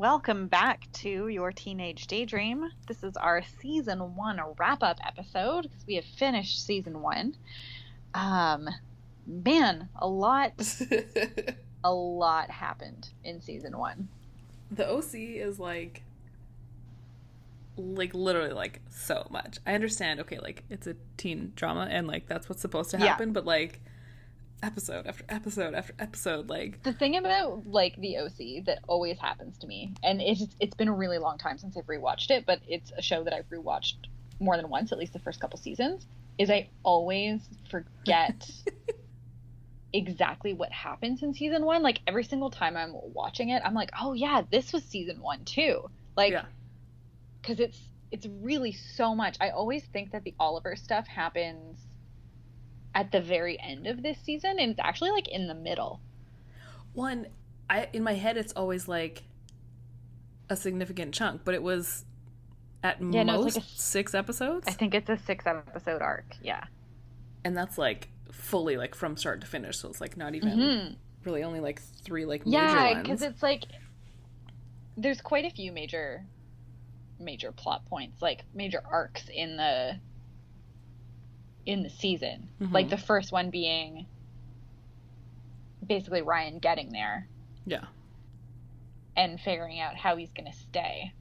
welcome back to your Teenage Daydream. This is our season one wrap up episode because we have finished season one. Um, man, a lot, a lot happened in season one. the OC is like like literally like so much. I understand, okay, like it's a teen drama and like that's what's supposed to Yeah. happen, but like episode after episode after episode, like The thing about like the OC that always happens to me, and it's it's been a really long time since I've rewatched it, but it's a show that I've rewatched more than once, at least the first couple seasons. Is I always forget exactly what happens in season one. Like every single time I'm watching it, I'm like, oh yeah, this was season one too. Like, Yeah. because it's it's really so much. I always think that the Oliver stuff happens at the very end of this season, and it's actually like in the middle. one I in my head it's always like a significant chunk, but it was at Yeah, most it's like a- six episodes. I think it's a six episode arc. Yeah. and that's like fully like from start to finish, so it's like not even Mhm. really only like three like major Yeah, because it's like there's quite a few major major plot points, like major arcs in the in the season. Mhm. Like the first one being basically Ryan getting there yeah. and figuring out how he's going to stay.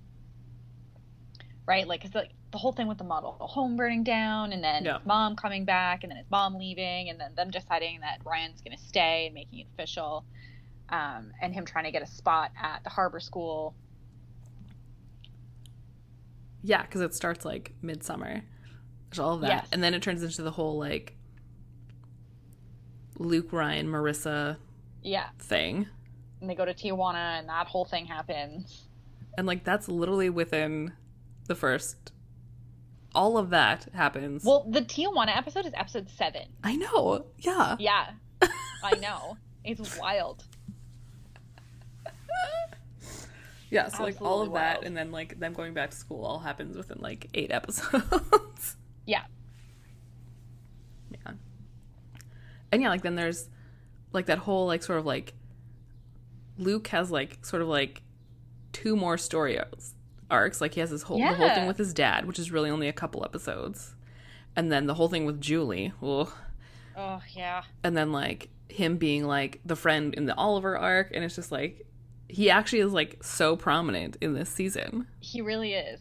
Right? Like, 'cause like the whole thing with the model the home burning down, and then Yeah. his mom coming back, and then his mom leaving, and then them deciding that Ryan's going to stay and making it official, um, and him trying to get a spot at the harbor school. Yeah, because it starts like midsummer. There's all of that. Yes. And then it turns into the whole like Luke, Ryan, Marissa Yeah. thing. And they go to Tijuana, and that whole thing happens. And like that's literally within the first all of that happens. Well, the Tijuana episode is episode seven. I know. Yeah. Yeah. I know. It's wild. Yeah, so like all Absolutely of that and then like them going back to school all happens within like eight episodes. Yeah. yeah. And yeah, like then there's like that whole like sort of like Luke has like sort of like two more story arcs-. Like he has this whole the whole thing with his dad, which is really only a couple episodes. And then the whole thing with Julie. Ugh. Oh, yeah. And then like him being like the friend in the Oliver arc and it's just like he actually is like so prominent in this season, He really is.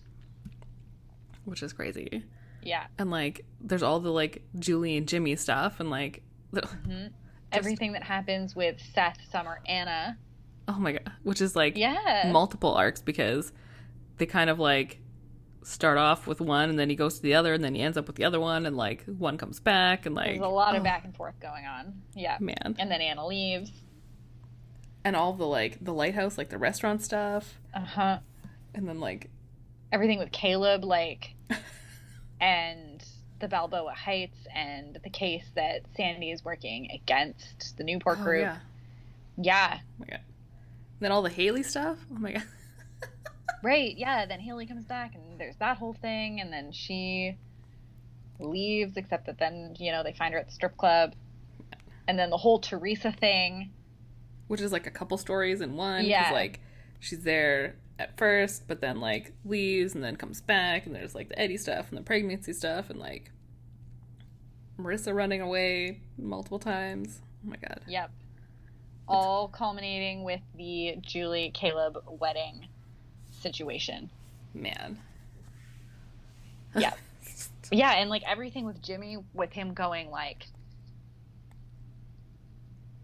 which is crazy. Yeah. And like there's all the like Julie and Jimmy stuff and like the, Everything that happens with Seth, Summer, Anna. oh my god, which is like Yeah. multiple arcs because they kind of like start off with one and then he goes to the other and then he ends up with the other one and like one comes back and like There's a lot of oh, back and forth going on. Yeah. man And then Anna leaves. and all the like the lighthouse like the restaurant stuff Uh huh. and then like Everything with Caleb, like, and the Balboa Heights, and the case that Sandy is working against the Newport oh, group. yeah yeah. oh my god then all the Haley stuff oh my god Right, yeah. Then Haley comes back, and there's that whole thing, and then she leaves, except that then, you know, they find her at the strip club. And then the whole Teresa thing. which is like a couple stories in one. Yeah. like she's there at first but then like leaves and then comes back and there's like the Eddie stuff and the pregnancy stuff and like Marissa running away multiple times oh my god Yep. All culminating with the Julie Caleb wedding situation. man Yeah. Yeah, and like everything with Jimmy, with him going like,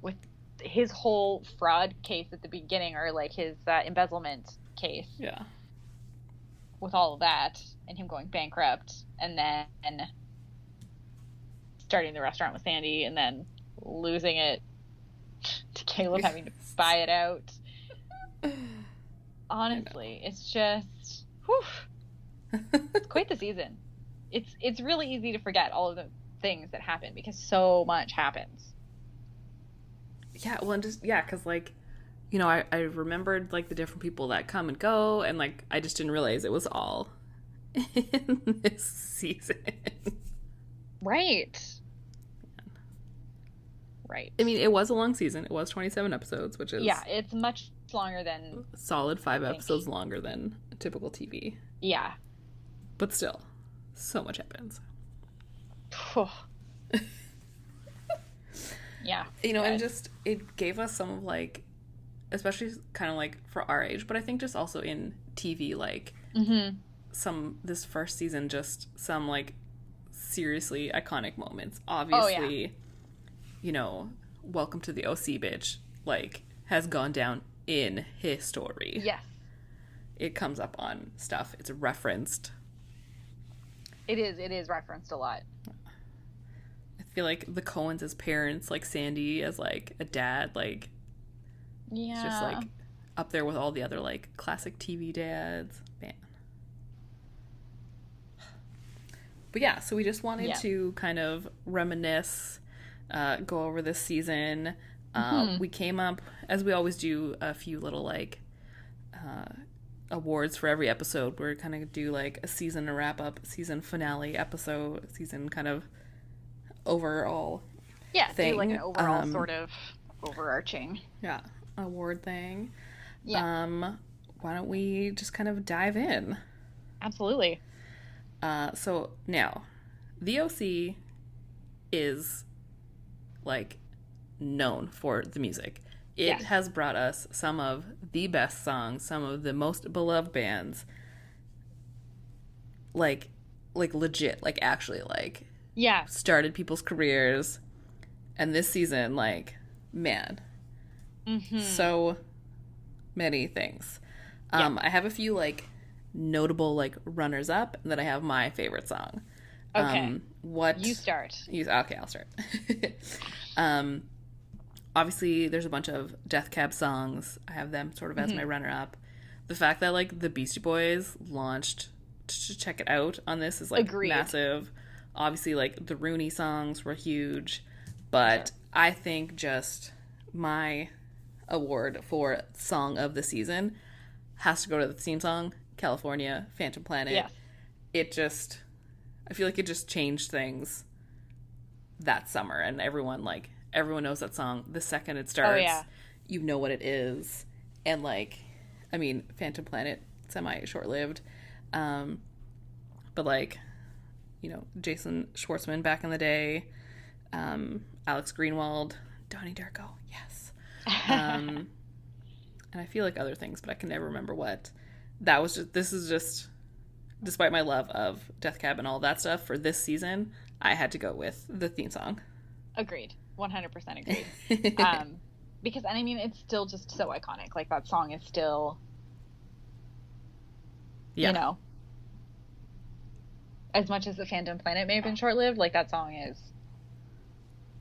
with his whole fraud case at the beginning, or like his uh, embezzlement case, yeah with all of that, and him going bankrupt, and then starting the restaurant with Sandy, and then losing it to Caleb having to buy it out. Honestly, it's just, whew, it's quite the season. It's it's really easy to forget all of the things that happen because so much happens. yeah well and just yeah because like you know I, I remembered like the different people that come and go and like i just didn't realize it was all in this season Right. right. I mean, it was a long season. It was 27 episodes, which is Yeah, it's much longer than solid five episodes longer than typical TV. yeah. But still, so much happens. yeah. You know, and just it gave us some of like, especially kind of like for our age, but I think just also in TV, like Mm-hmm. some this first season, just some like seriously iconic moments. Obviously, you know, Welcome to the OC, bitch, like has gone down in history. Yes. It comes up on stuff. It's referenced. It is. It is referenced a lot. I feel like the Cohens as parents, like Sandy as like a dad, like Yeah. it's just like up there with all the other like classic TV dads. Man. But yeah, so we just wanted Yeah. to kind of reminisce, uh, go over this season. Uh, Mhm. We came up, as we always do, a few little like uh, awards for every episode. We're kind of do like a season to wrap up, season finale episode, season kind of overall yeah. Do like an overall um, sort of overarching. yeah award thing. Yeah. Um, why don't we just kind of dive in? Absolutely. Uh, so now, the OC is like known for the music. It Yes. has brought us some of the best songs, some of the most beloved bands. Like, like legit, like actually, like Yeah. started people's careers. And this season, like, man, Mm-hmm. so many things. Um, I have a few like notable like runners up, and then I have my favorite song. Okay. Um, what you start. you- okay, I'll start. um, obviously, there's a bunch of Death Cab songs. I have them sort of as Mm-hmm. my runner up. The fact that like the Beastie Boys launched to check it out on this is like Agreed. massive. Obviously, like the Rooney songs were huge, but I think just my award for song of the season. Has to go to the theme song, California, Phantom Planet. Yes. it just I feel like it just changed things that summer. And everyone like everyone knows that song the second it starts. Oh, yeah. you know what it is. And like I mean Phantom Planet semi short lived um but like you know Jason Schwartzman back in the day. Um Alex Greenwald Donnie Darko yes um and I feel like other things but I can never remember what that was just this is just despite my love of Death Cab and all that stuff for this season, I had to go with the theme song. Agreed. 100% agreed. um, because, and I mean, it's still just so iconic. Like, that song is still, yeah, you know, as much as the Phantom Planet may have been short lived, like, that song is,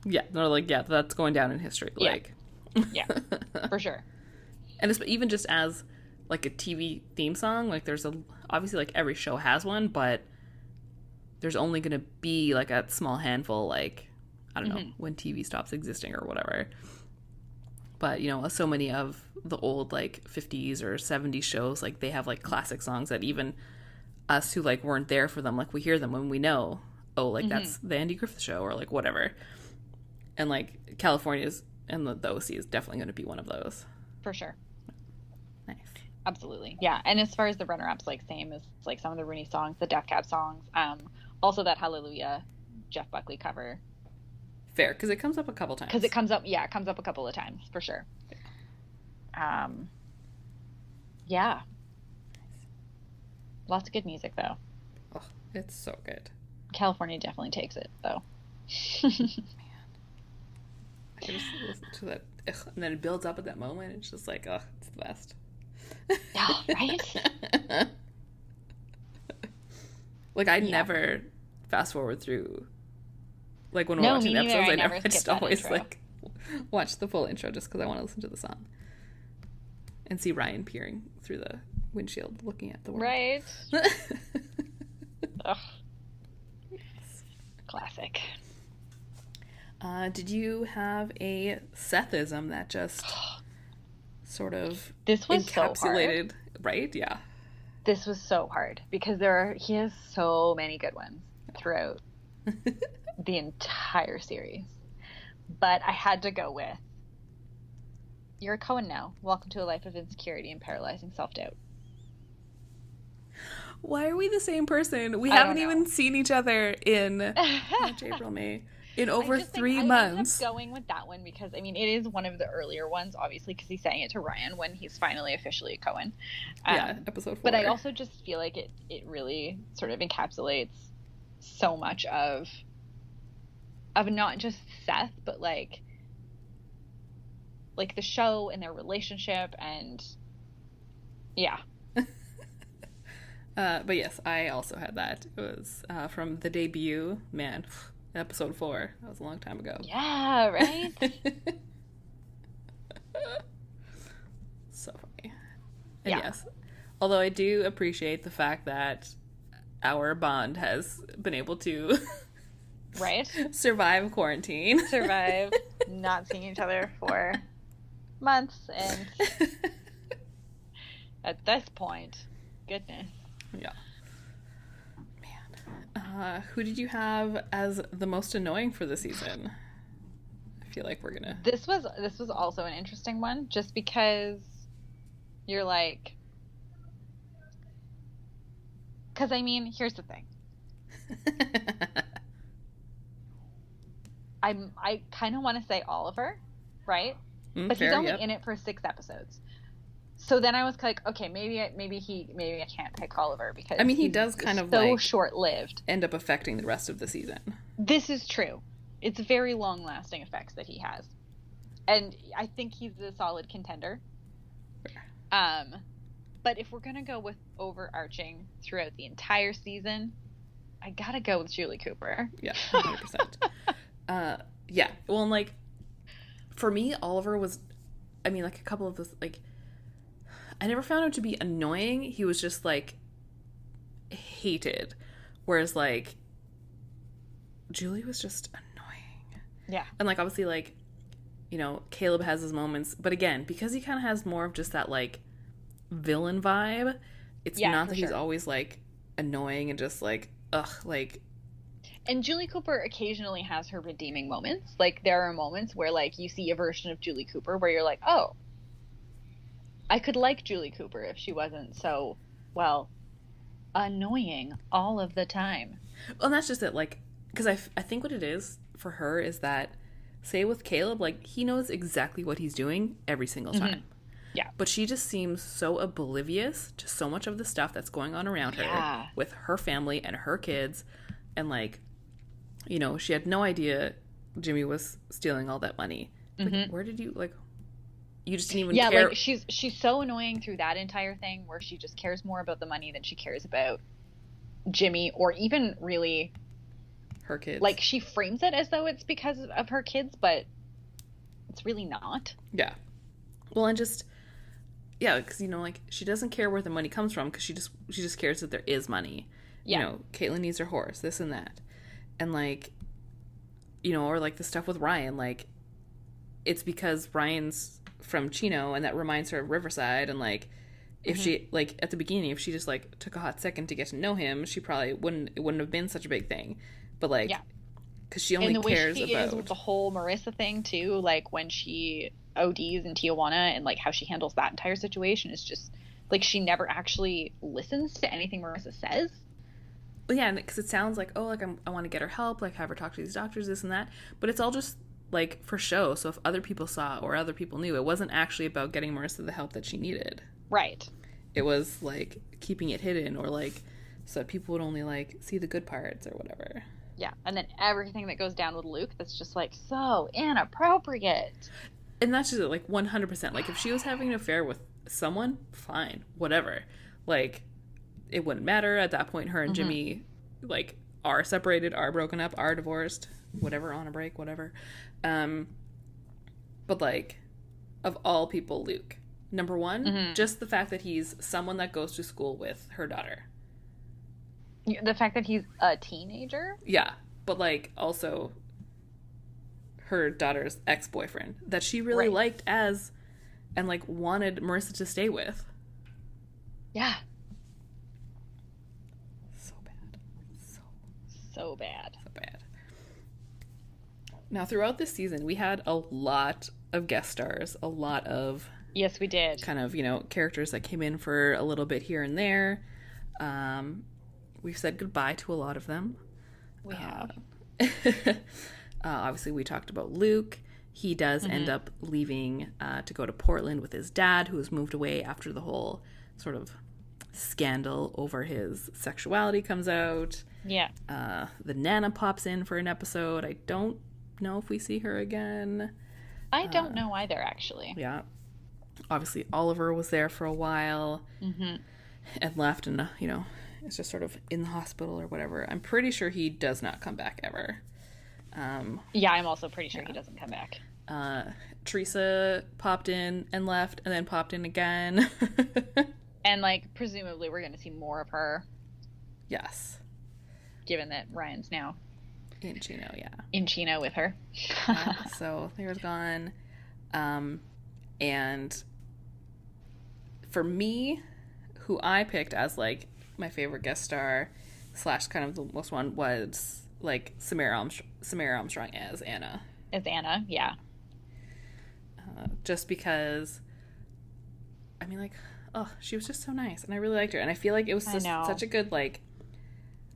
yeah, they're like, yeah, that's going down in history. Yeah. Like, yeah, for sure. and it's, even just as like a TV theme song, like there's a obviously like every show has one, but there's only gonna be like a small handful, like I don't know Mhm. when TV stops existing or whatever. But you know, so many of the old like 50s or 70s shows, like they have like classic songs that even us who like weren't there for them, like we hear them when we know, oh, like that's the Andy Griffith show or like whatever. And like California's and the, the OC is definitely going to be one of those. For sure. Nice. Absolutely. Yeah. And as far as the runner ups, like, same as like some of the Rooney songs, the Death Cab songs, um, also that Hallelujah Jeff Buckley cover. Fair, because it comes up a couple times. Because it comes up, yeah, it comes up a couple of times for sure. Um, yeah. Lots of good music, though. Oh, it's so good. California definitely takes it, though. I just listen to that, ugh, and then it builds up at that moment. It's just like, oh, it's the best. Yeah, right? like I Yeah. never fast forward through. Like when we're No, watching the episodes, I I, never, I just always intro. like watch the full intro just because I want to listen to the song and see Ryan peering through the windshield, looking at the world. right? Ugh. Classic. Uh, did you have a Sethism that just sort of This was so hard. encapsulated? right? Yeah. This was so hard because there are, he has so many good ones throughout the entire series. but I had to go with You're a Cohen now. Welcome to a life of insecurity and paralyzing self doubt. Why are we the same person? We I haven't even seen each other in March, April, May. In over I just think three I ended up months. going with that one because I mean it is one of the earlier ones, obviously, because he's saying it to Ryan when he's finally officially a Cohen. Um, yeah, episode four. but I also just feel like it it really sort of encapsulates so much of of not just Seth, but like like the show and their relationship and yeah. Uh, but yes, I also had that. It was uh, from the debut. Man, episode four. That was a long time ago. Yeah, right? so funny. And Yeah. yes, although I do appreciate the fact that our bond has been able to right? survive quarantine. Survive not seeing each other for months and at this point, goodness. yeah. Uh, who did you have as the most annoying for the season? I feel like we're gonna. This was this was also an interesting one just because you're like cuz I mean, here's the thing. I'm I kind of want to say Oliver, right? Mm, But he's only yep. in it for 6 episodes. So then I was like, okay, maybe I, maybe he maybe I can't pick Oliver because I mean, he does kind of, so like- short-lived. end up affecting the rest of the season. This is true. It's very long-lasting effects that he has, and I think he's a solid contender. Um, but if we're gonna go with overarching throughout the entire season, I gotta go with Julie Cooper. Yeah, hundred percent. Uh, yeah. Well, and like for me, Oliver was. I mean, like a couple of this, like I never found him to be annoying. He was just like hated, whereas like Julie was just annoying. Yeah. And like obviously like you know, Caleb has his moments, but again, because he kind of has more of just that like villain vibe, it's Yeah, not that he's always like annoying and just like ugh, like And Julie Cooper occasionally has her redeeming moments. Like there are moments where like you see a version of Julie Cooper where you're like, "Oh, I could like Julie Cooper if she wasn't so well annoying all of the time." Well, and that's just it. Like, because I, f- I think what it is for her is that, say with Caleb, like he knows exactly what he's doing every single time. Mm-hmm. Yeah. But she just seems so oblivious to so much of the stuff that's going on around her Yeah. with her family and her kids, and like, you know, she had no idea Jimmy was stealing all that money. Like, where did you like? You just didn't even yeah, care. like she's she's so annoying through that entire thing where she just cares more about the money than she cares about Jimmy or even really her kids. like she frames it as though it's because of her kids, but it's really not. Yeah. Well, and just yeah, because you know, like she doesn't care where the money comes from because she just she just cares that there is money. Yeah. You know, Caitlyn needs her horse, this and that, and like, you know, or like the stuff with Ryan, like, it's because Ryan's from Chino and that reminds her of Riverside, and like, if Mm-hmm. she like at the beginning, if she just like took a hot second to get to know him, she probably wouldn't it wouldn't have been such a big thing, but like, Yeah. because she only and the way cares she about is with the whole Marissa thing too, like when she ODs in Tijuana and like how she handles that entire situation is just like she never actually listens to anything Marissa says. Well, yeah, because it sounds like oh, like I'm, I want to get her help, like have her talk to these doctors, this and that. But it's all just like for show. So if other people saw or other people knew, it wasn't actually about getting Marissa the help that she needed. Right. It was like keeping it hidden or like so that people would only like see the good parts or whatever. Yeah. And then everything that goes down with Luke that's just like so inappropriate. And that's just like 100%. Like if she was having an affair with someone, fine, whatever. Like it wouldn't matter at that point. Her and mm-hmm. Jimmy like are separated, are broken up, are divorced, whatever, on a break, whatever. Um, but like, of all people, Luke. Number one, just the fact that he's someone that goes to school with her daughter. The fact that he's a teenager. Yeah, but like also her daughter's ex boyfriend that she really Right. liked as and like wanted Marissa to stay with. Yeah. So bad. So, bad. Now, throughout this season, we had a lot of guest stars, a lot of Yes, we did. kind of, you know, characters that came in for a little bit here and there. Um, we've said goodbye to a lot of them. We have. uh, obviously, we talked about Luke. He does end up leaving uh, to go to Portland with his dad, who has moved away after the whole sort of scandal over his sexuality comes out. Yeah. Uh, the Nana pops in for an episode. I don't know if we see her again. I don't know either, actually. Yeah. Obviously, Oliver was there for a while hmm and left, and, uh, you know, is just sort of in the hospital or whatever. I'm pretty sure he does not come back ever. Um, Yeah, I'm also pretty sure he doesn't come back. uh, Teresa popped in and left, and then popped in again. And, like, presumably we're going to see more of her, yes. given that Ryan's now In Chino, yeah. in Chino with her. Yeah, so there's gone. Um, and for me, who I picked as like my favorite guest star slash kind of the most one was like Samaire Armstrong, Samaire Armstrong as Anna, Is Anna, yeah. uh, just because. I mean, like, oh, she was just so nice, and I really liked her, and I feel like it was just such a good like.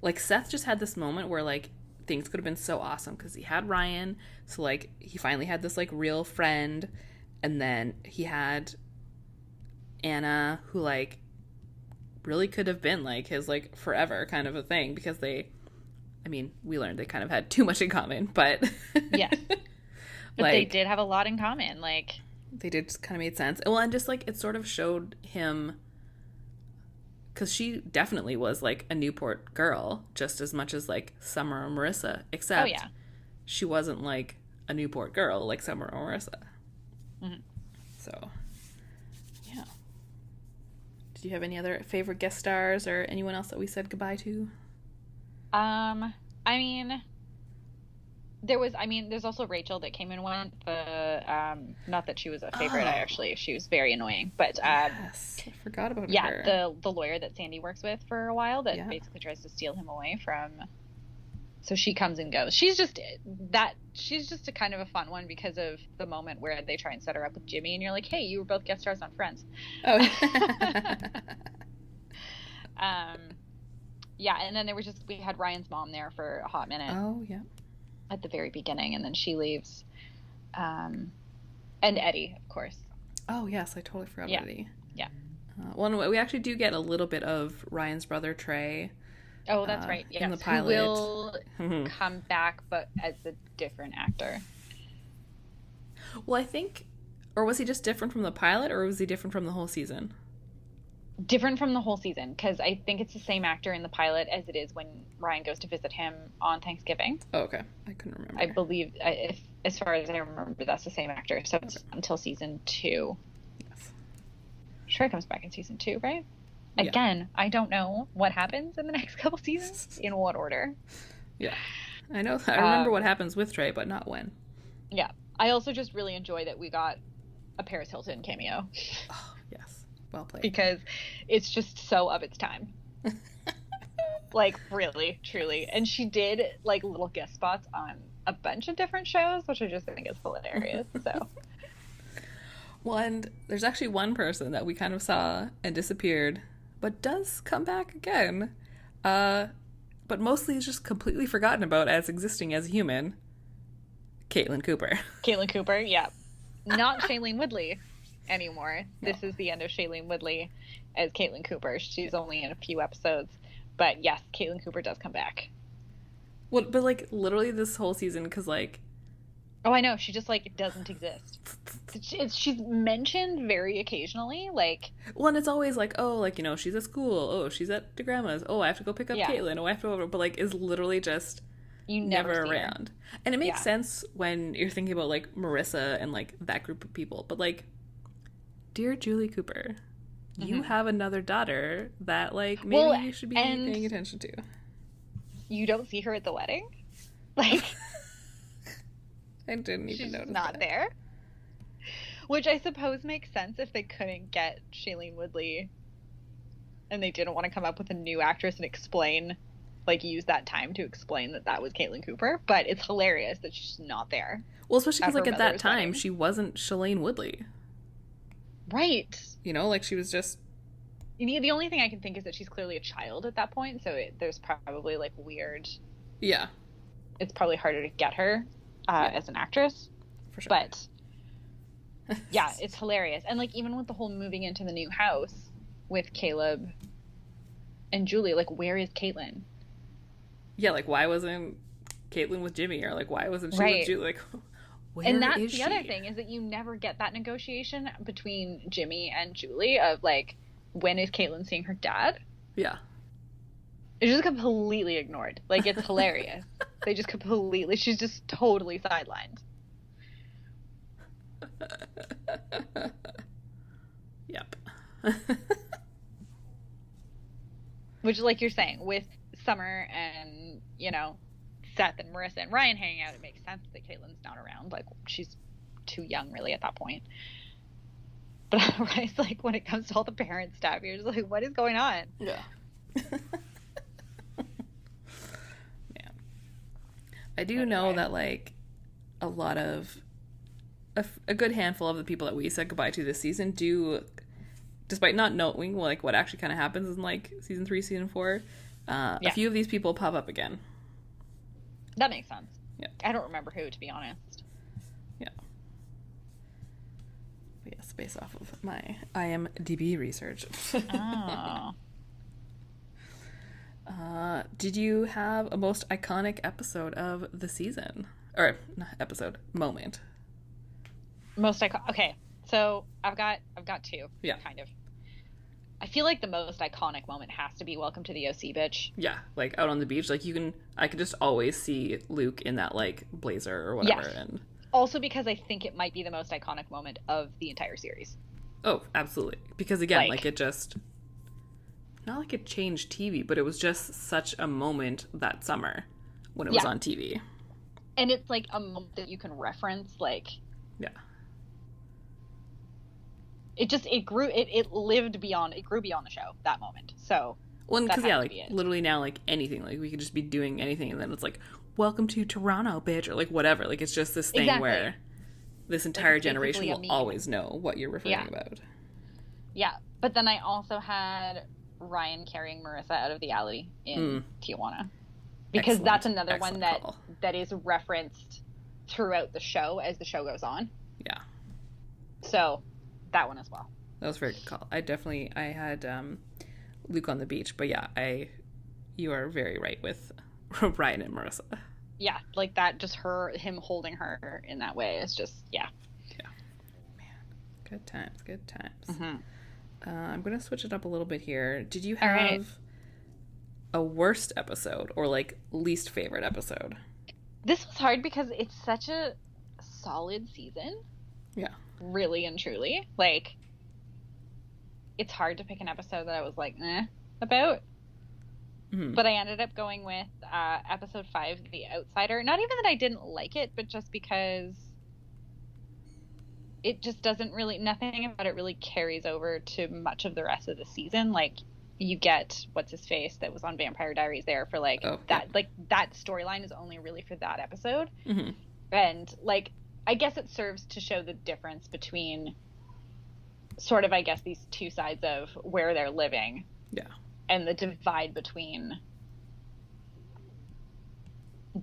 Like Seth just had this moment where like things could have been so awesome because he had Ryan, so like he finally had this like real friend, and then he had Anna, who like really could have been like his like forever kind of a thing because they, I mean, we learned they kind of had too much in common, but yeah. But like they did have a lot in common. Like, they did kind of made sense. Well, and just like it sort of showed him because she definitely was like a Newport girl just as much as like Summer or Marissa, except oh, yeah. she wasn't like a Newport girl like Summer or Marissa. Mhm. So, yeah. Did you have any other favorite guest stars or anyone else that we said goodbye to? Um, I mean, there was. I mean, there's also Rachel that came and went. But um, not that she was a favorite. I Oh. actually, she was very annoying. But um, yes, I forgot about yeah, her. the the lawyer that Sandy works with for a while that Yeah. basically tries to steal him away from. So she comes and goes. She's just that. She's just a kind of a fun one because of the moment where they try and set her up with Jimmy, and you're like, "Hey, you were both guest stars on Friends." oh. Um, yeah, and then there was just we had Ryan's mom there for a hot minute. oh yeah. At the very beginning, and then she leaves. Um, and Eddie, of course. Oh yes, I totally forgot Yeah. Eddie. Yeah. Uh, well, we actually do get a little bit of Ryan's brother Trey. Oh, that's Uh, right. in Yes, the who pilot. will come back, but as a different actor. Well, I think, or was he just different from the pilot, or was he different from the whole season? Different from the whole season, because I think it's the same actor in the pilot as it is when Ryan goes to visit him on Thanksgiving. Oh, okay, I couldn't remember. I believe, I- if as far as I remember, that's the same actor. So it's until season two. Yes. Troy comes back in season two, right? Yeah. Again, I don't know what happens in the next couple seasons, in what order. Yeah, I know. I remember Um, what happens with Trey, but not when. Yeah, I also just really enjoy that we got a Paris Hilton cameo Oh, well played. because it's just so of its time. like really, truly. And she did like little guest spots on a bunch of different shows, which I just think is hilarious. So Well, and there's actually one person that we kind of saw and disappeared, but does come back again. Uh, but mostly is just completely forgotten about as existing as a human. Caitlin Cooper. Caitlin Cooper, yeah. Not Shailene Woodley anymore. This is the end of Shailene Woodley as Caitlin Cooper. She's only in a few episodes. But yes, Caitlin Cooper does come back. Well, but like literally this whole season, because like Oh, I know. She just like doesn't exist. It's, she's mentioned very occasionally, like Well, and it's always like, oh, like, you know, she's at school. Oh, she's at the grandma's. Oh, I have to go pick up Yeah. Caitlin. Oh, I have to go. But, like, is literally just you never, never, see her. around. And it makes Yeah. sense when you're thinking about, like, Marissa and, like, that group of people. But, like, dear Julie Cooper, you Mhm. have another daughter that, like, maybe Well, you should be paying attention to. You don't see her at the wedding, like I didn't even she's notice. not that. there. Which I suppose makes sense if they couldn't get Shailene Woodley, and they didn't want to come up with a new actress and explain like use that time to explain that that was Caitlin Cooper, but it's hilarious that she's not there. Well, especially because At like at that time wedding. she wasn't Shailene Woodley. Right. You know, like she was just The, only thing I can think is that she's clearly a child at that point, so it, there's probably like weird. yeah, It's probably harder to get her uh, Yeah. as an actress, for sure. but yeah, it's hilarious. And like even with the whole moving into the new house with Caleb and Julie, like where is Caitlin? yeah, like why wasn't Caitlin with Jimmy or like why wasn't she Right. with Julie? Like, where and that's the other thing is that you never get that negotiation between Jimmy and Julie of like when is Caitlin seeing her dad? Yeah, It's just completely ignored. Like it's hilarious. they just completely she's just totally sidelined. yep. Which like you're saying, with Summer and, you know, Seth and Marissa and Ryan hanging out, it makes sense that Caitlin's not around. Like she's too young really at that point. But otherwise, like when it comes to all the parent stuff, you're just like, what is going on? Yeah. Man. I do But know anyway. that like a lot of a, f- a good handful of the people that we said goodbye to this season do despite not knowing like what actually kind of happens in like season 3 season 4 uh, Yeah. a few of these people pop up again That makes sense. Yeah. I don't remember who, to be honest. Yeah. But yes based off of my IMDb research Oh. uh, did you have a most iconic episode of the season or episode moment most iconic. Okay, so I've got I've got two. Yeah. Kind of. I feel like the most iconic moment has to be "Welcome to the OC, bitch." Yeah, like out on the beach, like you can, I can just always see Luke in that like blazer or whatever. Yes. And Also because I think it might be the most iconic moment of the entire series. oh, absolutely, because again, like, Like- it just, not like it changed TV, but it was just such a moment that summer when it was on TV. And it's like a moment that you can reference. Like Yeah, it just it grew it, it lived beyond it grew beyond the show that moment. So well, because yeah, like be literally now, like anything, like we could just be doing anything, and then it's like, "Welcome to Toronto, bitch," or like whatever. Like it's just this thing Exactly. where this entire it's generation will always know what you're referring Yeah. about. yeah, but then I also had Ryan carrying Marissa out of the alley in Mm. Tijuana because Excellent, that's another excellent one that call. that is referenced throughout the show as the show goes on. Yeah. So that one as well. That was a very good call. I definitely I had um, Luke on the beach, but yeah, I you are very right with Ryan and Marissa. Yeah, like that. Just her, him holding her in that way is just yeah. Yeah, man, good times, good times. Mhm. Uh, I'm gonna switch it up a little bit here. Did you have right. a worst episode or like least favorite episode? This was hard because it's such a solid season. Yeah. Really and truly, like it's hard to pick an episode that I was like, eh, about. Mhm. But I ended up going with uh, episode five, The Outsider. Not even that I didn't like it, but just because it just doesn't really, nothing about it really carries over to much of the rest of the season. Like, you get what's his face that was on Vampire Diaries there for like Oh, that, like that storyline is only really for that episode. Mhm. And like, I guess it serves to show the difference between sort of, I guess, these two sides of where they're living Yeah. and the divide between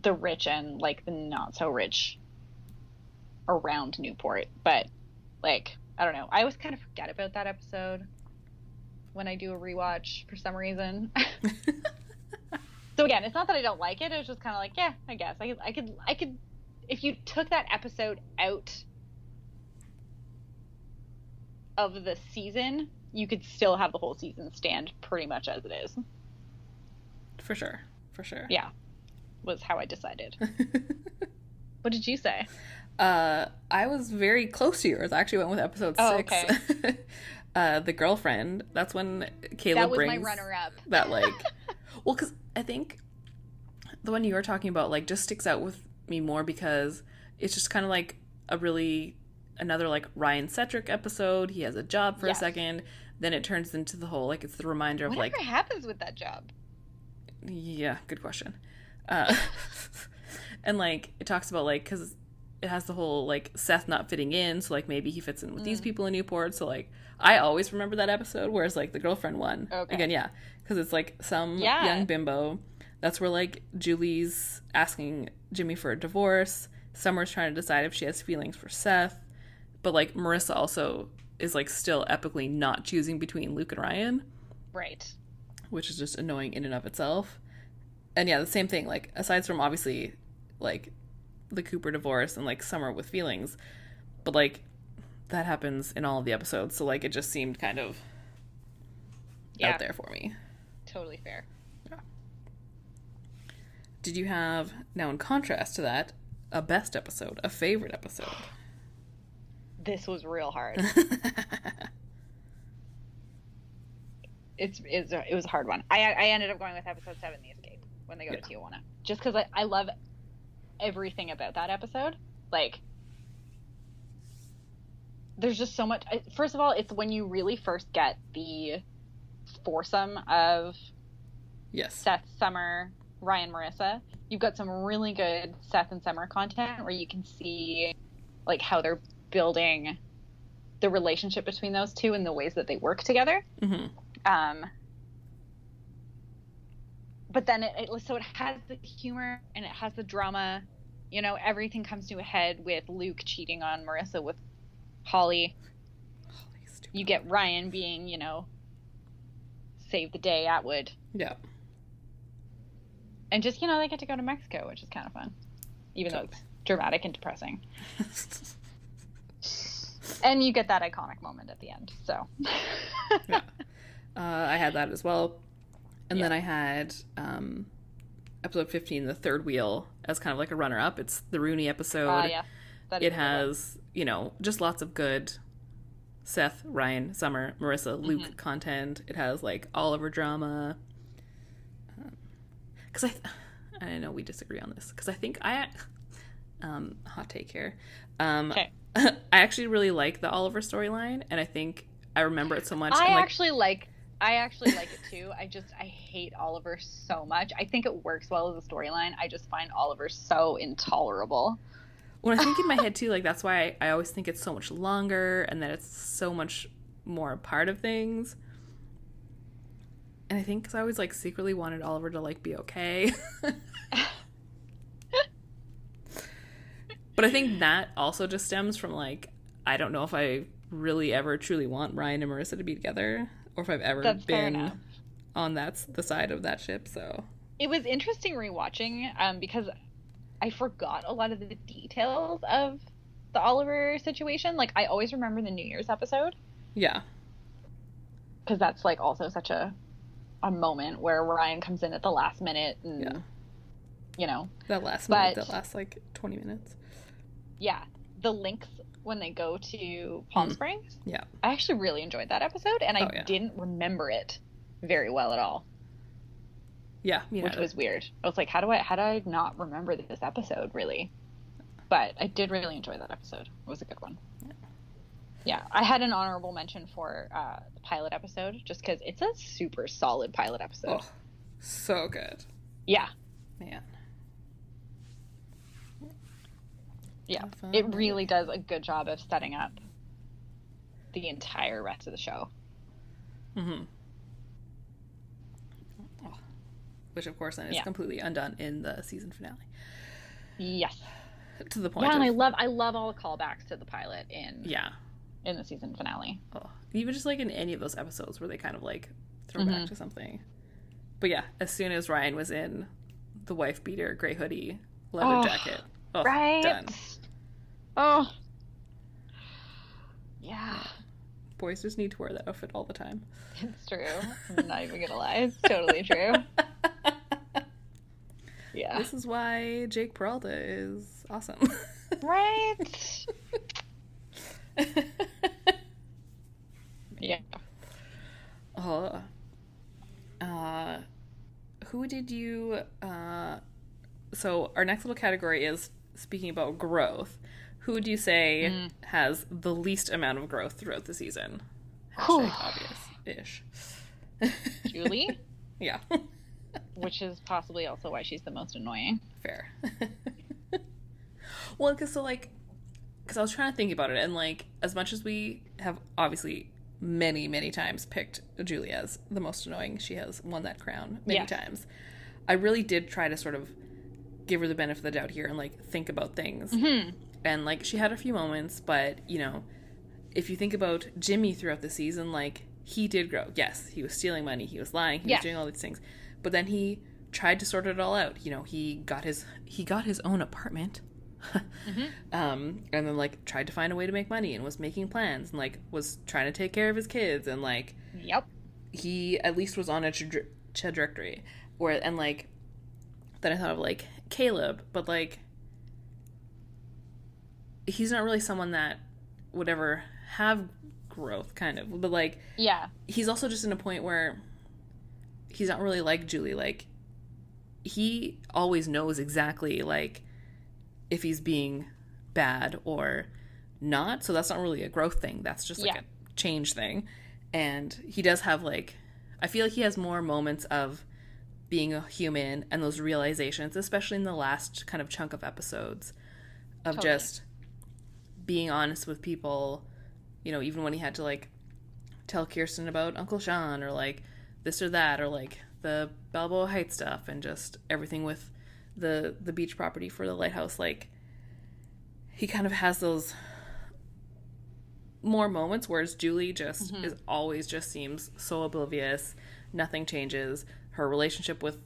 the rich and like the not so rich around Newport. But like, I don't know. I always kind of forget about that episode when I do a rewatch for some reason. so again, it's not that I don't like it. It's just kind of like, yeah, I guess I could, I could, I could. If you took that episode out of the season, you could still have the whole season stand pretty much as it is. For sure. For sure. Yeah, was how I decided. What did you say? uh, I was very close to yours. I actually went with episode Oh, six. okay. uh, the girlfriend. That's when Caleb that was brings my runner-up. that like well because i think the one you were talking about like just sticks out with me more because it's just kind of like a really another like ryan Cetrick episode he has a job for Yes. a second then it turns into the whole like it's the reminder of Whatever like what happens with that job? Yeah, good question. Uh, and like it talks about like because it has the whole like Seth not fitting in, so like maybe he fits in with Mm. these people in Newport. So like I always remember that episode, whereas like the girlfriend one Okay. again, yeah, because it's like some Yeah. young bimbo. That's where like Julie's asking Jimmy for a divorce. Summer's trying to decide if she has feelings for Seth, but like Marissa also is like still epically not choosing between Luke and Ryan Right. which is just annoying in and of itself. And yeah, the same thing. Like aside from obviously, like the Cooper divorce and like Summer with feelings, but like that happens in all of the episodes. So like it just seemed kind of Yeah. out there for me. Totally fair. Did you have now in contrast to that a best episode, a favorite episode? This was real hard. it's, it's it was a hard one. I I ended up going with episode seven, the escape, when they go to Tijuana, just because I, I love everything about that episode. Like, there's just so much. First of all, it's when you really first get the foursome of yes. Seth, Summer, Ryan, Marissa. You've got some really good Seth and Summer content where you can see like how they're building the relationship between those two and the ways that they work together. hmm Um, but then it, it so it has the humor and it has the drama. You know, everything comes to a head with Luke cheating on Marissa with Holly. You get Ryan being, you know, save the day Atwood. Yeah. And just you know they get to go to Mexico, which is kind of fun, even though it's dramatic and depressing. And you get that iconic moment at the end. So yeah. Uh, I had that as well. And Yeah. then I had um, episode 15, The Third Wheel, as kind of like a runner up. It's the Rooney episode. Ah, yeah, it a good one. has, you know, just lots of good Seth, Ryan, Summer, Marissa, Luke Mm-hmm. content. It has like Oliver drama. Because I, I know we disagree on this. Because I think I, um, hot take here. Um, Okay. I actually really like the Oliver storyline, and I think I remember it so much. I like, actually like. I actually like it too. I just I hate Oliver so much. I think it works well as a storyline. I just find Oliver so intolerable. when I think in my head too, like that's why I, I always think it's so much longer and that it's so much more a part of things. And I think because I always like secretly wanted Oliver to like be okay. but I think that also just stems from like I don't know if I really ever truly want Ryan and Marissa to be together, or if I've ever That's been on that the side of that ship. So It was interesting rewatching um, because I forgot a lot of the details of the Oliver situation. Like I always remember the New Year's episode. yeah, because that's like also such a a moment where Ryan comes in at the last minute and Yeah. you know that last minute, But- that last like twenty minutes. yeah the links when they go to Palm Mm. Springs Yeah. I actually really enjoyed that episode and I Oh, yeah. didn't remember it very well at all Yeah, me which was weird I was like how do I how do I not remember this episode really but I did really enjoy that episode it was a good one yeah I had an honorable mention for uh, the pilot episode just because it's a super solid pilot episode Oh, so good, yeah man. Yeah, it really does a good job of setting up the entire rest of the show. Mm-hmm. Oh. Which, of course, then is Yeah. completely undone in the season finale. Yes. To the point Yeah, and I love I love all the callbacks to the pilot in yeah. In the season finale. Oh. Even just like in any of those episodes where they kind of like throw Mhm. back to something. But yeah, as soon as Ryan was in the wife beater, gray hoodie, leather Oh, jacket, oh, right? done. Oh. Yeah, Boys just need to wear that outfit all the time. it's true. I'm not even gonna lie. It's totally true. Yeah. This is why Jake Peralta is awesome. Right? Yeah. Oh. Uh, who did you? Uh, so our next little category is speaking about growth. Who do you say Mm. has the least amount of growth throughout the season? Obvious ish. Julie? yeah. which is possibly also why she's the most annoying. Fair. well, because so like, because I was trying to think about it, and like, as much as we have obviously many, many times picked Julia as the most annoying, she has won that crown many Yes. times. I really did try to sort of give her the benefit of the doubt here and like think about things. Mm-hmm. And like, she had a few moments, but you know, if you think about Jimmy throughout the season, like he did grow. Yes, he was stealing money, he was lying, he Yes. was doing all these things, but then he tried to sort it all out. You know, he got his he got his own apartment. Um, and then like tried to find a way to make money and was making plans and like was trying to take care of his kids and like Yep. he at least was on a tra- trajectory where and like then i thought of like caleb but like he's not really someone that would ever have growth kind of but like Yeah. he's also just in a point where he's not really like julie like he always knows exactly like if he's being bad or not so that's not really a growth thing that's just like Yeah. a change thing and he does have like i feel like he has more moments of being a human and those realizations especially in the last kind of chunk of episodes of Totally. just being honest with people you know even when he had to like tell kirsten about uncle sean or like this or that or like the balboa heights stuff and just everything with the the beach property for the lighthouse like he kind of has those more moments whereas julie just mm-hmm. is always just seems so oblivious. Nothing changes. Her relationship with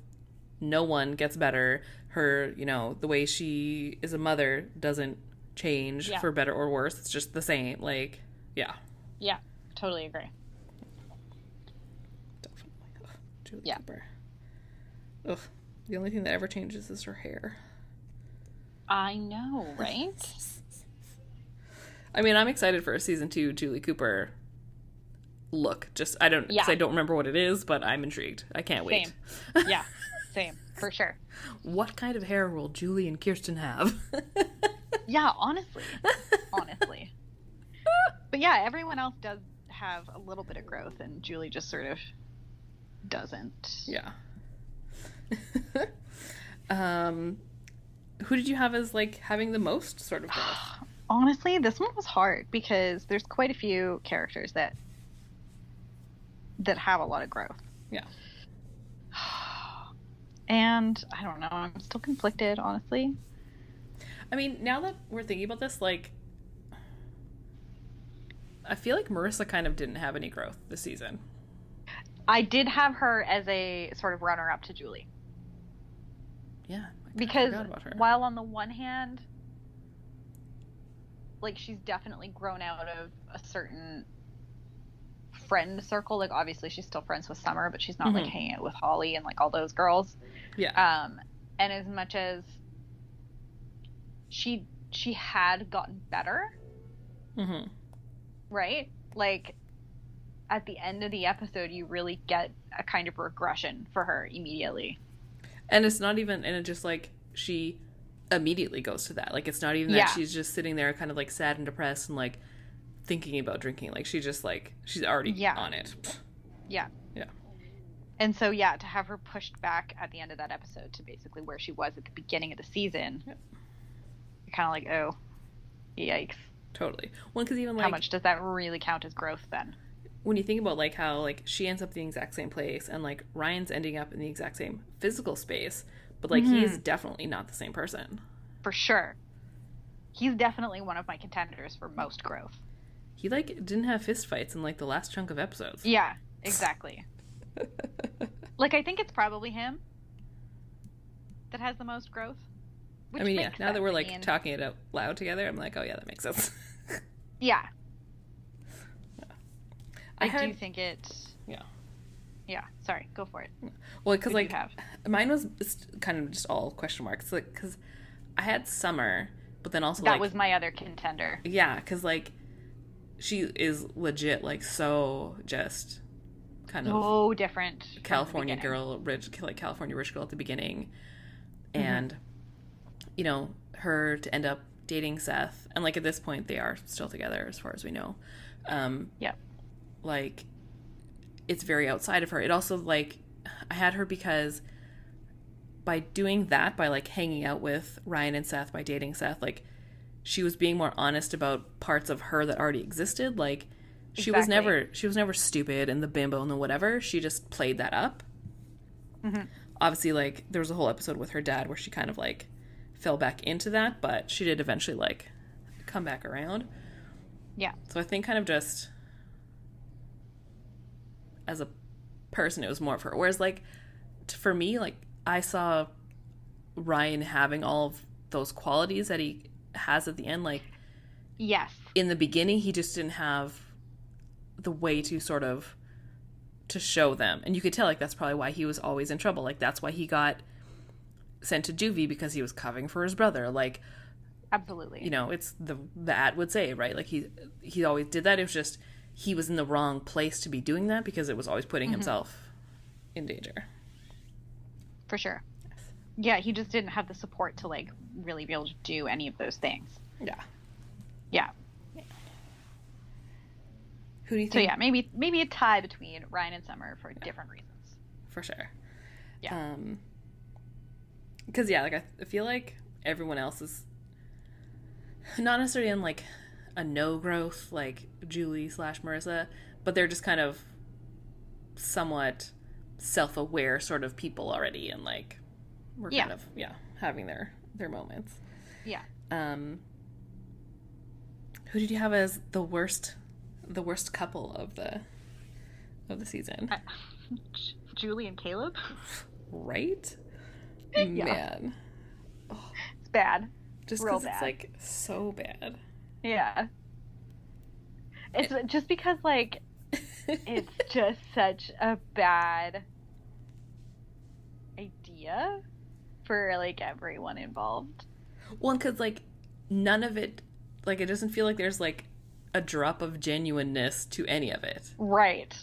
no one gets better. Her you know the way she is a mother doesn't change Yeah. for better or worse. It's just the same. Like yeah. Yeah. Totally agree. definitely. Ugh, julie Yeah. cooper. Ugh the only thing that ever changes is her hair I know, right? I mean, I'm excited for a season two Julie Cooper look. Just I don't, Yeah. I don't remember what it is, but I'm intrigued. I can't wait. Same. yeah. Same. For sure. What kind of hair will Julie and Kirsten have? Yeah, honestly. honestly. But yeah, everyone else does have a little bit of growth, and Julie just sort of doesn't. yeah. um, who did you have as like having the most sort of growth? Honestly, this one was hard because there's quite a few characters that that have a lot of growth. Yeah. And I don't know, I'm still conflicted, honestly. I mean, now that we're thinking about this, like, I feel like Marissa kind of didn't have any growth this season. I did have her as a sort of runner up to Julie. Yeah, because forgot about her. while on the one hand like she's definitely grown out of a certain friend circle like obviously she's still friends with summer but she's not like Mhm. hanging out with holly and like all those girls yeah, um and as much as she she had gotten better Mm-hmm. right like at the end of the episode you really get a kind of regression for her immediately And it's not even, and it just like she immediately goes to that. Like it's not even that she's just sitting there kind of like sad and depressed and like thinking about drinking. Like she just like she's already Yeah. on it. Yeah. Yeah. And so yeah, to have her pushed back at the end of that episode to basically where she was at the beginning of the season, Yep. you're kind of like, oh, yikes! Totally. Well, because even like How much does that really count as growth then? When you think about like how like she ends up in the exact same place and like Ryan's ending up in the exact same physical space, but like Mm-hmm. is definitely not the same person. For sure, he's definitely one of my contenders for most growth. He like didn't have fist fights in like the last chunk of episodes. Yeah, exactly. like I think it's probably him that has the most growth. I mean, yeah. Now that we're like mean, talking it out loud together, I'm like, oh yeah, that makes sense. yeah, I, I do think it. Yeah. Yeah. Sorry. Go for it. well because Who do you like mine was just kind of just all question marks, like because I had Summer, but then also That like was my other contender. yeah, because like she is legit like so just kind of So different. California girl, rich like California rich girl at the beginning, Mm-hmm. and you know her to end up dating Seth, and like at this point they are still together as far as we know. Um, Yeah. Like it's very outside of her. It also like I had her because by doing that, by like hanging out with Ryan and Seth, by dating Seth, like she was being more honest about parts of her that already existed. Like she was never she was never stupid and the bimbo and the whatever. She just played that up. Mhm. Obviously, like there was a whole episode with her dad where she kind of like fell back into that, but she did eventually like come back around. Yeah. So I think kind of just as a person, it was more of her. Whereas like t- for me, like I saw Ryan having all of those qualities that he has at the end. Like Yes. in the beginning, he just didn't have the way to sort of to show them, and you could tell like that's probably why he was always in trouble. Like that's why he got sent to juvie because he was covering for his brother. Like Absolutely. you know it's the the ad would say right like he he always did that it was just he was in the wrong place to be doing that because it was always putting himself in danger For sure. Yeah, he just didn't have the support to like really be able to do any of those things. yeah Yeah. who do you think? So yeah, maybe maybe a tie between Ryan and Summer for different reasons. for sure Yeah. um because yeah like I, I feel like everyone else is not necessarily in like a no growth like julie slash marissa but they're just kind of somewhat self-aware sort of people already and like we're Yeah. kind of yeah having their their moments Yeah. um who did you have as the worst the worst couple of the of the season Julie and Caleb. right Yeah. man It's bad. just because it's bad. like so bad Yeah. It's eh. just because like it's just such a bad idea for like everyone involved. well because like none of it like it doesn't feel like there's like a drop of genuineness to any of it Right.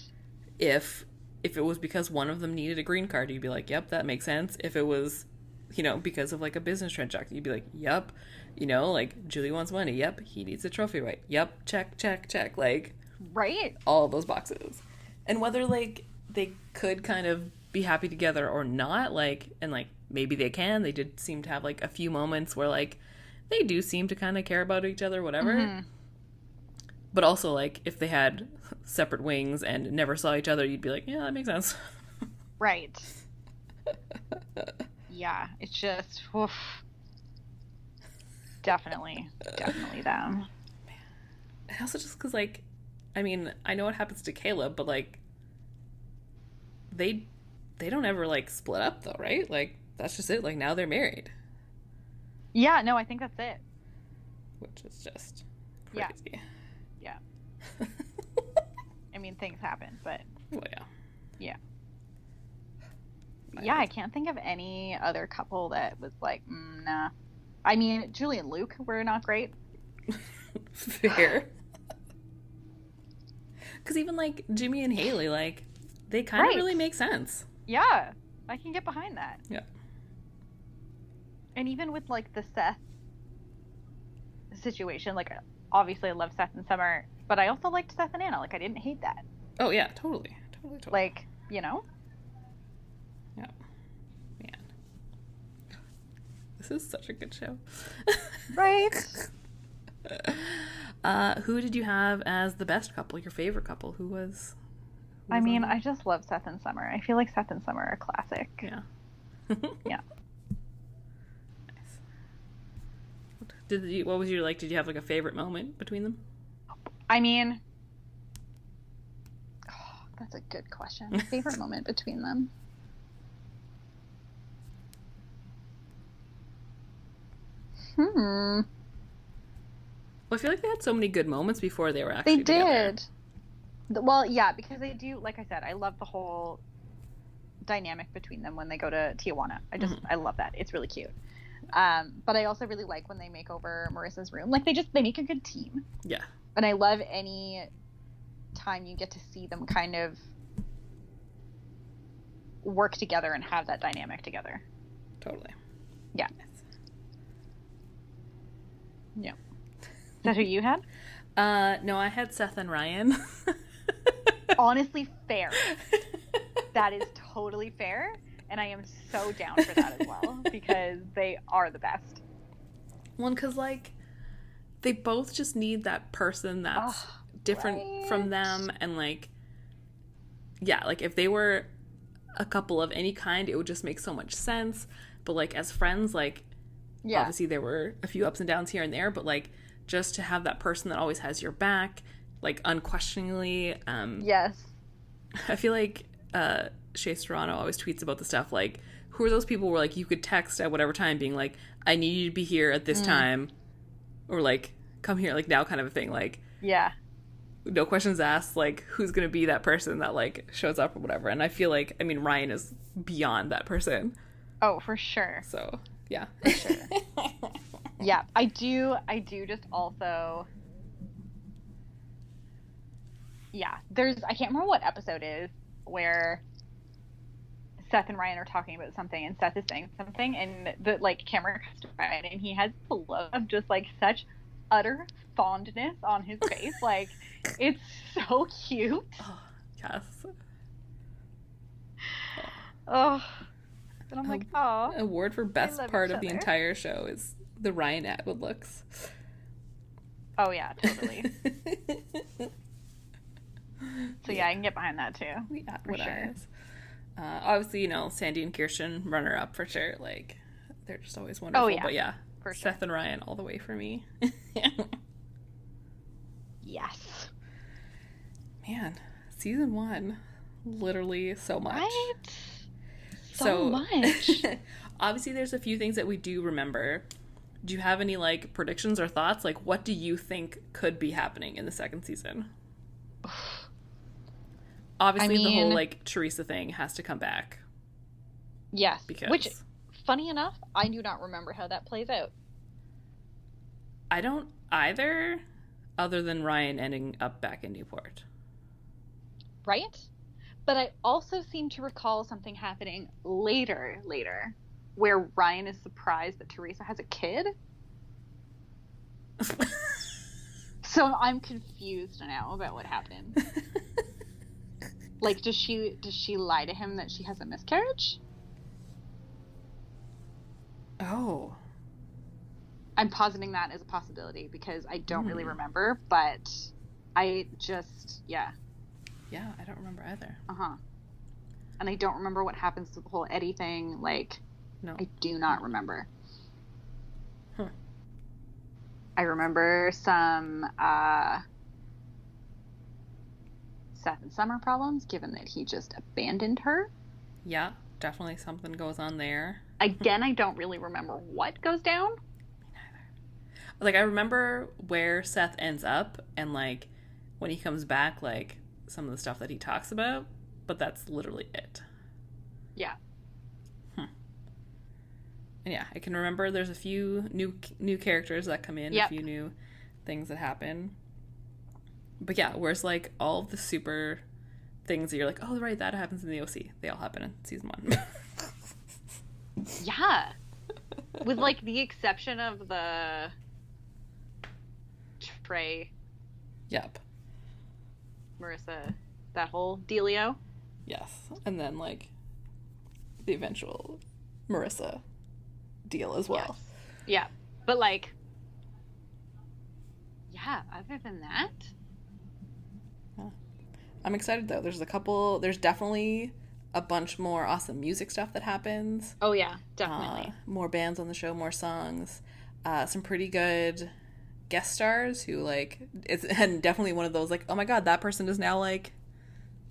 if if it was because one of them needed a green card you'd be like yep that makes sense if it was you know because of like a business transaction you'd be like yep you know like julie wants money yep he needs a trophy right yep check check check like Right. all those boxes and whether like they could kind of be happy together or not like and like maybe they can they did seem to have like a few moments where like they do seem to kind of care about each other whatever Mhm. but also like if they had separate wings and never saw each other you'd be like yeah that makes sense Right. yeah, it's just oof. Definitely, definitely them. and also just because like i mean i know what happens to caleb but like they they don't ever like split up though right like that's just it like now they're married Yeah, no, I think that's it. which is just Yeah. crazy Yeah. I mean, things happen, but well yeah Yeah. My yeah, I can't think of any other couple that was like, mm, nah. I mean, Julie and Luke were not great. fair because even like jimmy and haley like they kind Right. of really make sense Yeah, I can get behind that. Yeah. And even with like the Seth situation, like obviously I love Seth and Summer, but I also liked Seth and Anna. Like I didn't hate that. oh yeah totally totally totally Like you know, yeah man this is such a good show right? uh who did you have as the best couple your favorite couple who was who I mean, I just love Seth and Summer. I feel like Seth and Summer are classic. Yeah. Yeah. Nice. Did you, what was your like? Did you have like a favorite moment between them? I mean, oh, that's a good question. Favorite moment between them? Hmm. Well, I feel like they had so many good moments before they were actually They did. The- Well, yeah, because they do. Like I said, I love the whole dynamic between them when they go to Tijuana. I just, I love that. It's really cute. Um, but I also really like when they make over Marissa's room. Like they just they make a good team, Yeah. and I love any time you get to see them kind of work together and have that dynamic together. Totally. Yeah. Yes. Is that who you had? Uh, no, I had Seth and Ryan. Honestly, fair. That is totally fair, and I am so down for that as well because they are the best. One, because like they both just need that person that's Oh, different right. from them, and like, yeah, like if they were a couple of any kind, it would just make so much sense. But like as friends, like Yeah. obviously there were a few ups and downs here and there, but like just to have that person that always has your back, like unquestioningly, um, Yes. I feel like uh Shea Serrano always tweets about the stuff like who are those people where like you could text at whatever time being like I need you to be here at this Mm. time or like come here like now kind of a thing like Yeah. no questions asked like who's going to be that person that like shows up or whatever and I feel like I mean Ryan is beyond that person Oh, for sure. so yeah sure. Yeah, I do. I do just also. Yeah, there's. I can't remember what episode is where Seth and Ryan are talking about something, and Seth is saying something, and the like camera comes to Ryan, and he has a look of just like such utter fondness on his face, like it's so cute. Oh, yes Oh, and I'm like, oh, award for best part of the entire show is the Ryan Atwood looks oh yeah, totally. So yeah, I can get behind that too. the For sure. eyes. Uh, obviously, you know, Sandy and Kirsten runner up for sure. Like, they're just always wonderful. Oh, yeah. But yeah, For sure. Seth and Ryan all the way for me. Yes. Man, season one, literally so much. Right? So, So- much. Obviously, there's a few things that we do remember. Do you have any like predictions or thoughts? Like, what do you think could be happening in the second season? Obviously, the whole like Theresa thing has to come back yes. because Which, funny enough, I do not remember how that plays out. I don't either, other than Ryan ending up back in Newport. Right? But I also seem to recall something happening later, later, where Ryan is surprised that Theresa has a kid. So I'm confused now about what happened. Like, does she does she lie to him that she has a miscarriage? oh, I'm positing that as a possibility because I don't really Hmm. remember, but I just yeah, yeah, I don't remember either. uh huh. And I don't remember what happens to the whole Eddie thing. Like, No. I do not remember. Huh. I remember some uh, Seth and Summer problems, given that he just abandoned her. Yeah, definitely something goes on there. Again, I don't really remember what goes down. Me neither. Like I remember where Seth ends up and like when he comes back, like some of the stuff that he talks about, but that's literally it. Yeah. Hmm. And yeah, I can remember there's a few new new characters that come in, Yep. a few new things that happen. But yeah, whereas like all of the super things that you're like, oh right, that happens in the OC. They all happen in season one. Yeah. With like the exception of the Trey, yep. Marissa, that whole dealio. Yes. And then like the eventual Marissa deal as well. Yeah. But like Yeah, other than that, I'm excited though. There's a couple there's definitely a bunch more awesome music stuff that happens. oh yeah, Uh, definitely. more bands on the show, more songs, uh, some pretty good guest stars who like it's and definitely one of those like oh my god that person is now like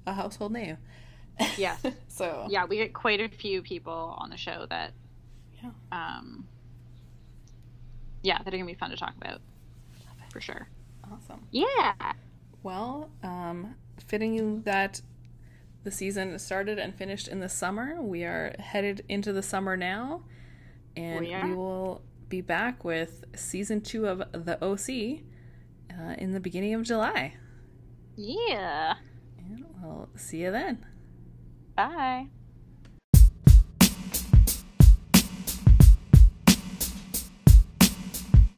a household name. Yes. so yeah, we get quite a few people on the show that Yeah. um yeah, that are gonna be fun to talk about. For sure. awesome. Yeah. Well, um, fitting that the season started and finished in the summer, we are headed into the summer now, and We we will be back with season two of the OC uh, in the beginning of July. Yeah. And we'll see you then. Bye.